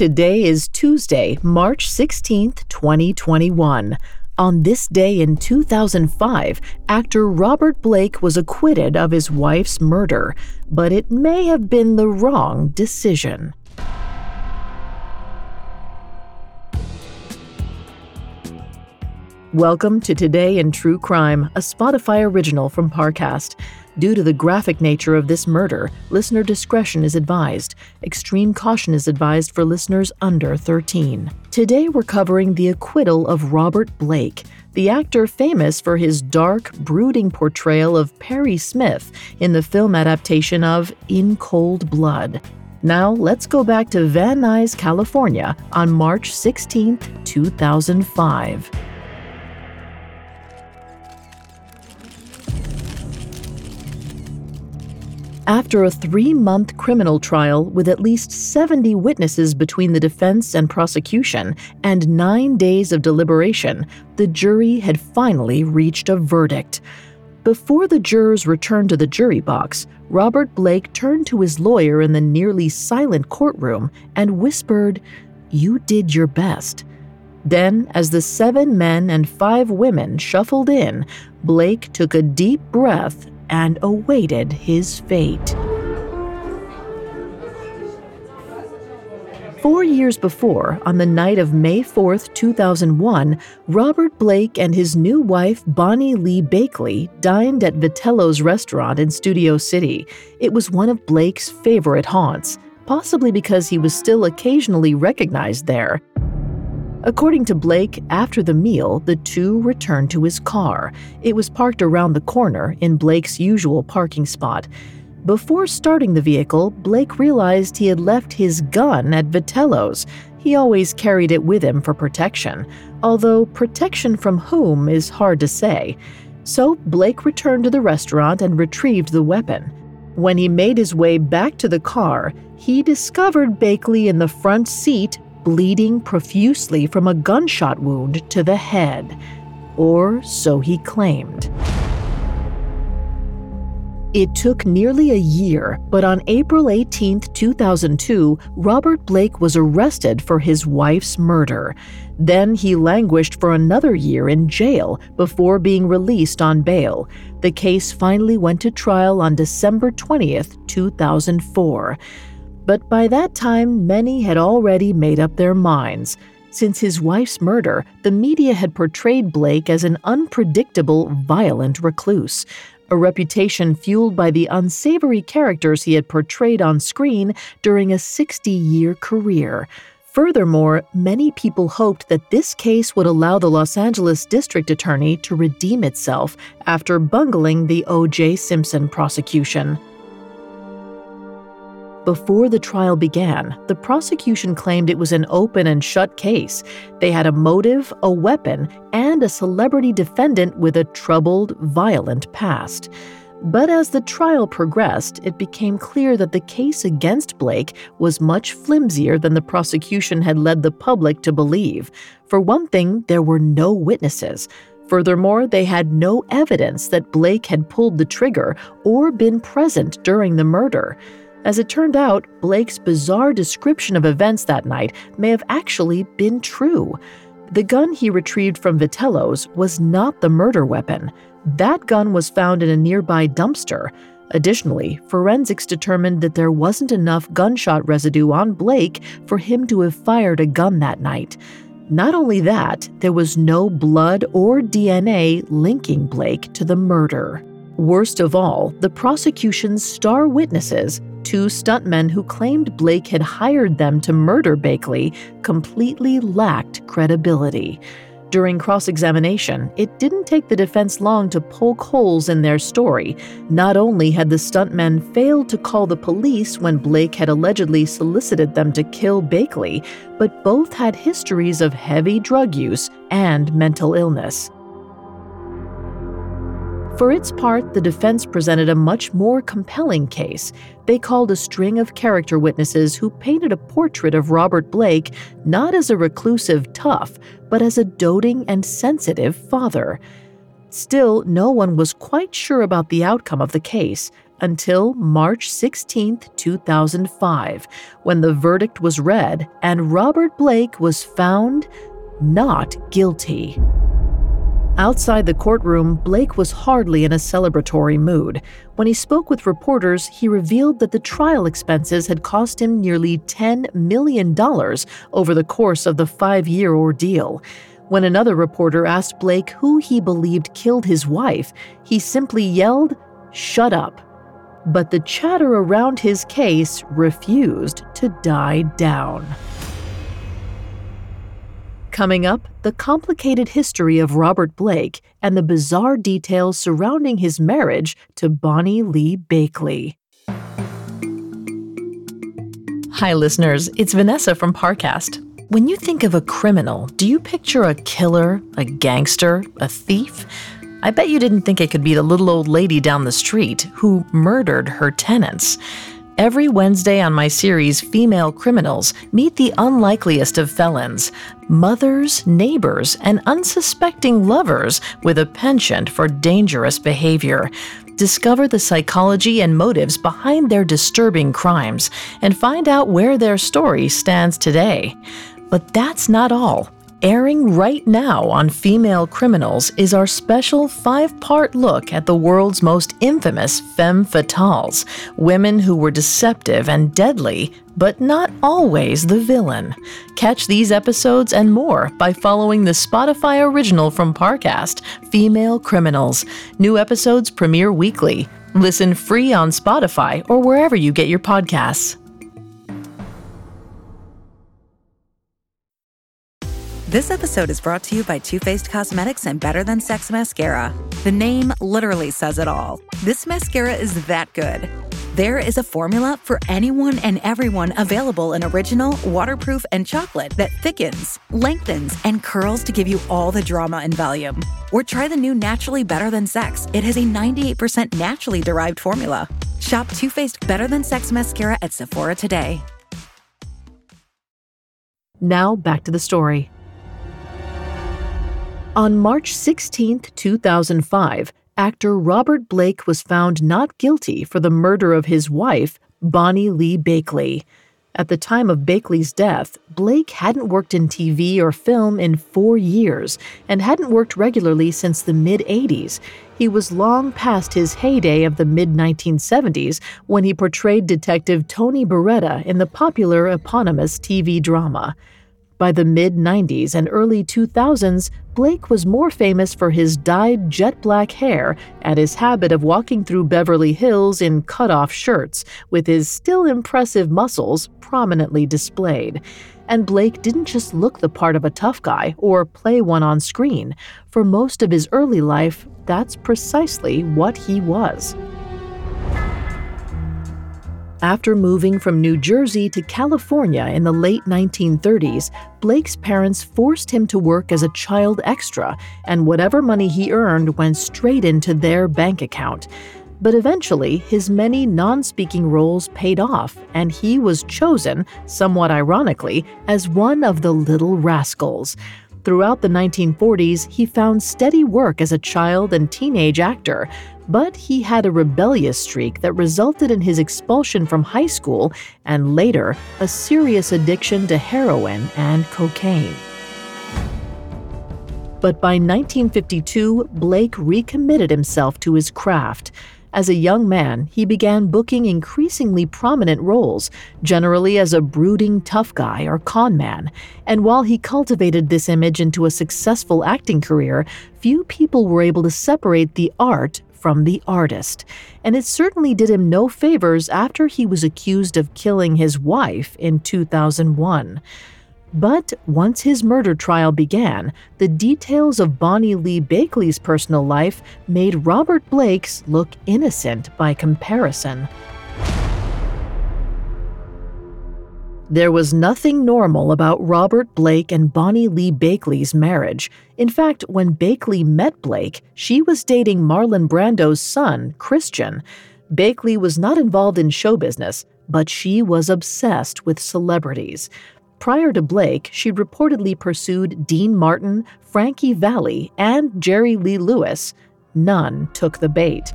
Today is Tuesday, March 16th, 2021. On this day in 2005, actor Robert Blake was acquitted of his wife's murder, but it may have been the wrong decision. Welcome to Today in True Crime, a Spotify original from Parcast. Due to the graphic nature of this murder, listener discretion is advised. Extreme caution is advised for listeners under 13. Today we're covering the acquittal of Robert Blake, the actor famous for his dark, brooding portrayal of Perry Smith in the film adaptation of In Cold Blood. Now let's go back to Van Nuys, California on March 16, 2005. After a three month criminal trial with at least 70 witnesses between the defense and prosecution and nine days of deliberation, the jury had finally reached a verdict. Before the jurors returned to the jury box, Robert Blake turned to his lawyer in the nearly silent courtroom and whispered, You did your best. Then, as the seven men and five women shuffled in, Blake took a deep breath and awaited his fate. Four years before, on the night of May 4, 2001, Robert Blake and his new wife, Bonnie Lee Bakley, dined at Vitello's restaurant in Studio City. It was one of Blake's favorite haunts, possibly because he was still occasionally recognized there. According to Blake, after the meal, the two returned to his car. It was parked around the corner in Blake's usual parking spot. Before starting the vehicle, Blake realized he had left his gun at Vitello's. He always carried it with him for protection, although protection from whom is hard to say. So Blake returned to the restaurant and retrieved the weapon. When he made his way back to the car, he discovered Bakley in the front seat bleeding profusely from a gunshot wound to the head. Or so he claimed. It took nearly a year, but on April 18, 2002, Robert Blake was arrested for his wife's murder. Then he languished for another year in jail before being released on bail. The case finally went to trial on December 20, 2004. But by that time, many had already made up their minds. Since his wife's murder, the media had portrayed Blake as an unpredictable, violent recluse, a reputation fueled by the unsavory characters he had portrayed on screen during a 60 year career. Furthermore, many people hoped that this case would allow the Los Angeles District Attorney to redeem itself after bungling the O.J. Simpson prosecution. Before the trial began, the prosecution claimed it was an open and shut case. They had a motive, a weapon, and a celebrity defendant with a troubled, violent past. But as the trial progressed, it became clear that the case against Blake was much flimsier than the prosecution had led the public to believe. For one thing, there were no witnesses. Furthermore, they had no evidence that Blake had pulled the trigger or been present during the murder. As it turned out, Blake's bizarre description of events that night may have actually been true. The gun he retrieved from Vitello's was not the murder weapon. That gun was found in a nearby dumpster. Additionally, forensics determined that there wasn't enough gunshot residue on Blake for him to have fired a gun that night. Not only that, there was no blood or DNA linking Blake to the murder. Worst of all, the prosecution's star witnesses, two stuntmen who claimed Blake had hired them to murder Bakley, completely lacked credibility. During cross examination, it didn't take the defense long to poke holes in their story. Not only had the stuntmen failed to call the police when Blake had allegedly solicited them to kill Bakley, but both had histories of heavy drug use and mental illness. For its part, the defense presented a much more compelling case. They called a string of character witnesses who painted a portrait of Robert Blake not as a reclusive tough, but as a doting and sensitive father. Still, no one was quite sure about the outcome of the case until March 16, 2005, when the verdict was read and Robert Blake was found not guilty. Outside the courtroom, Blake was hardly in a celebratory mood. When he spoke with reporters, he revealed that the trial expenses had cost him nearly $10 million over the course of the five year ordeal. When another reporter asked Blake who he believed killed his wife, he simply yelled, Shut up. But the chatter around his case refused to die down. Coming up, the complicated history of Robert Blake and the bizarre details surrounding his marriage to Bonnie Lee Bakley. Hi, listeners. It's Vanessa from Parcast. When you think of a criminal, do you picture a killer, a gangster, a thief? I bet you didn't think it could be the little old lady down the street who murdered her tenants. Every Wednesday on my series, Female Criminals, meet the unlikeliest of felons mothers, neighbors, and unsuspecting lovers with a penchant for dangerous behavior. Discover the psychology and motives behind their disturbing crimes and find out where their story stands today. But that's not all. Airing right now on Female Criminals is our special five part look at the world's most infamous femme fatales, women who were deceptive and deadly, but not always the villain. Catch these episodes and more by following the Spotify original from Parcast, Female Criminals. New episodes premiere weekly. Listen free on Spotify or wherever you get your podcasts. This episode is brought to you by Too Faced Cosmetics and Better Than Sex Mascara. The name literally says it all. This mascara is that good. There is a formula for anyone and everyone available in original, waterproof, and chocolate that thickens, lengthens, and curls to give you all the drama and volume. Or try the new Naturally Better Than Sex. It has a 98% naturally derived formula. Shop Too Faced Better Than Sex Mascara at Sephora today. Now back to the story. On March 16, 2005, actor Robert Blake was found not guilty for the murder of his wife, Bonnie Lee Bakley. At the time of Bakley's death, Blake hadn't worked in TV or film in four years and hadn't worked regularly since the mid 80s. He was long past his heyday of the mid 1970s when he portrayed Detective Tony Baretta in the popular eponymous TV drama. By the mid 90s and early 2000s, Blake was more famous for his dyed jet black hair and his habit of walking through Beverly Hills in cut off shirts, with his still impressive muscles prominently displayed. And Blake didn't just look the part of a tough guy or play one on screen. For most of his early life, that's precisely what he was. After moving from New Jersey to California in the late 1930s, Blake's parents forced him to work as a child extra, and whatever money he earned went straight into their bank account. But eventually, his many non speaking roles paid off, and he was chosen, somewhat ironically, as one of the Little Rascals. Throughout the 1940s, he found steady work as a child and teenage actor, but he had a rebellious streak that resulted in his expulsion from high school and later a serious addiction to heroin and cocaine. But by 1952, Blake recommitted himself to his craft. As a young man, he began booking increasingly prominent roles, generally as a brooding tough guy or con man. And while he cultivated this image into a successful acting career, few people were able to separate the art from the artist. And it certainly did him no favors after he was accused of killing his wife in 2001. But once his murder trial began, the details of Bonnie Lee Bakley's personal life made Robert Blake's look innocent by comparison. There was nothing normal about Robert Blake and Bonnie Lee Bakley's marriage. In fact, when Bakley met Blake, she was dating Marlon Brando's son, Christian. Bakley was not involved in show business, but she was obsessed with celebrities. Prior to Blake, she'd reportedly pursued Dean Martin, Frankie Valli, and Jerry Lee Lewis. None took the bait.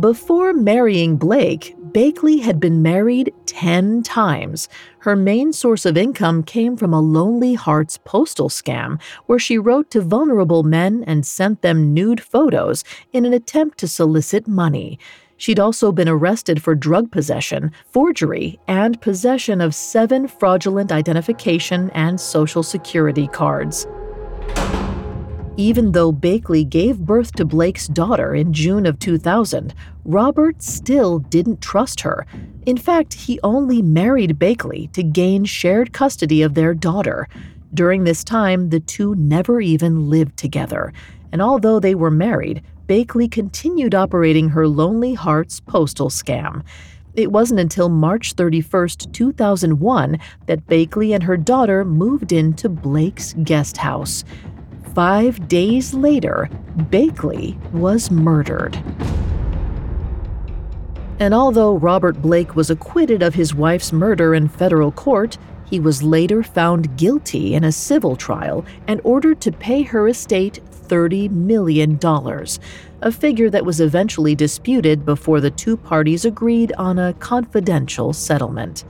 Before marrying Blake, Bakley had been married 10 times. Her main source of income came from a Lonely Hearts postal scam, where she wrote to vulnerable men and sent them nude photos in an attempt to solicit money. She'd also been arrested for drug possession, forgery, and possession of seven fraudulent identification and social security cards. Even though Bakley gave birth to Blake's daughter in June of 2000, Robert still didn't trust her. In fact, he only married Bakley to gain shared custody of their daughter. During this time, the two never even lived together. And although they were married, Bakley continued operating her Lonely Hearts postal scam. It wasn't until March 31, 2001, that Bakley and her daughter moved into Blake's guest house. Five days later, Bakley was murdered. And although Robert Blake was acquitted of his wife's murder in federal court, he was later found guilty in a civil trial and ordered to pay her estate $30 million, a figure that was eventually disputed before the two parties agreed on a confidential settlement.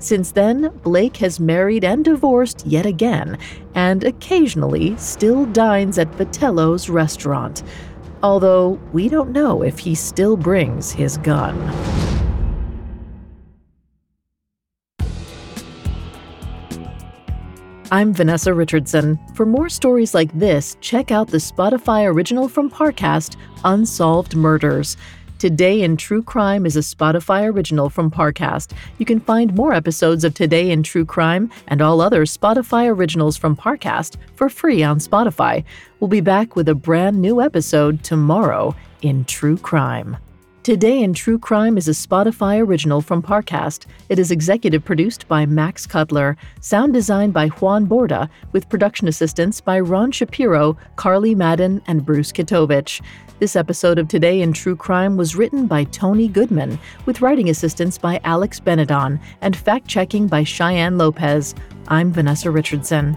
Since then, Blake has married and divorced yet again, and occasionally still dines at Vitello's restaurant, although we don't know if he still brings his gun. I'm Vanessa Richardson. For more stories like this, check out the Spotify original from Parcast, Unsolved Murders. Today in True Crime is a Spotify original from Parcast. You can find more episodes of Today in True Crime and all other Spotify originals from Parcast for free on Spotify. We'll be back with a brand new episode tomorrow in True Crime. Today in True Crime is a Spotify original from Parcast. It is executive produced by Max Cutler, sound designed by Juan Borda, with production assistance by Ron Shapiro, Carly Madden, and Bruce Kitovich. This episode of Today in True Crime was written by Tony Goodman, with writing assistance by Alex Benedon and fact checking by Cheyenne Lopez. I'm Vanessa Richardson.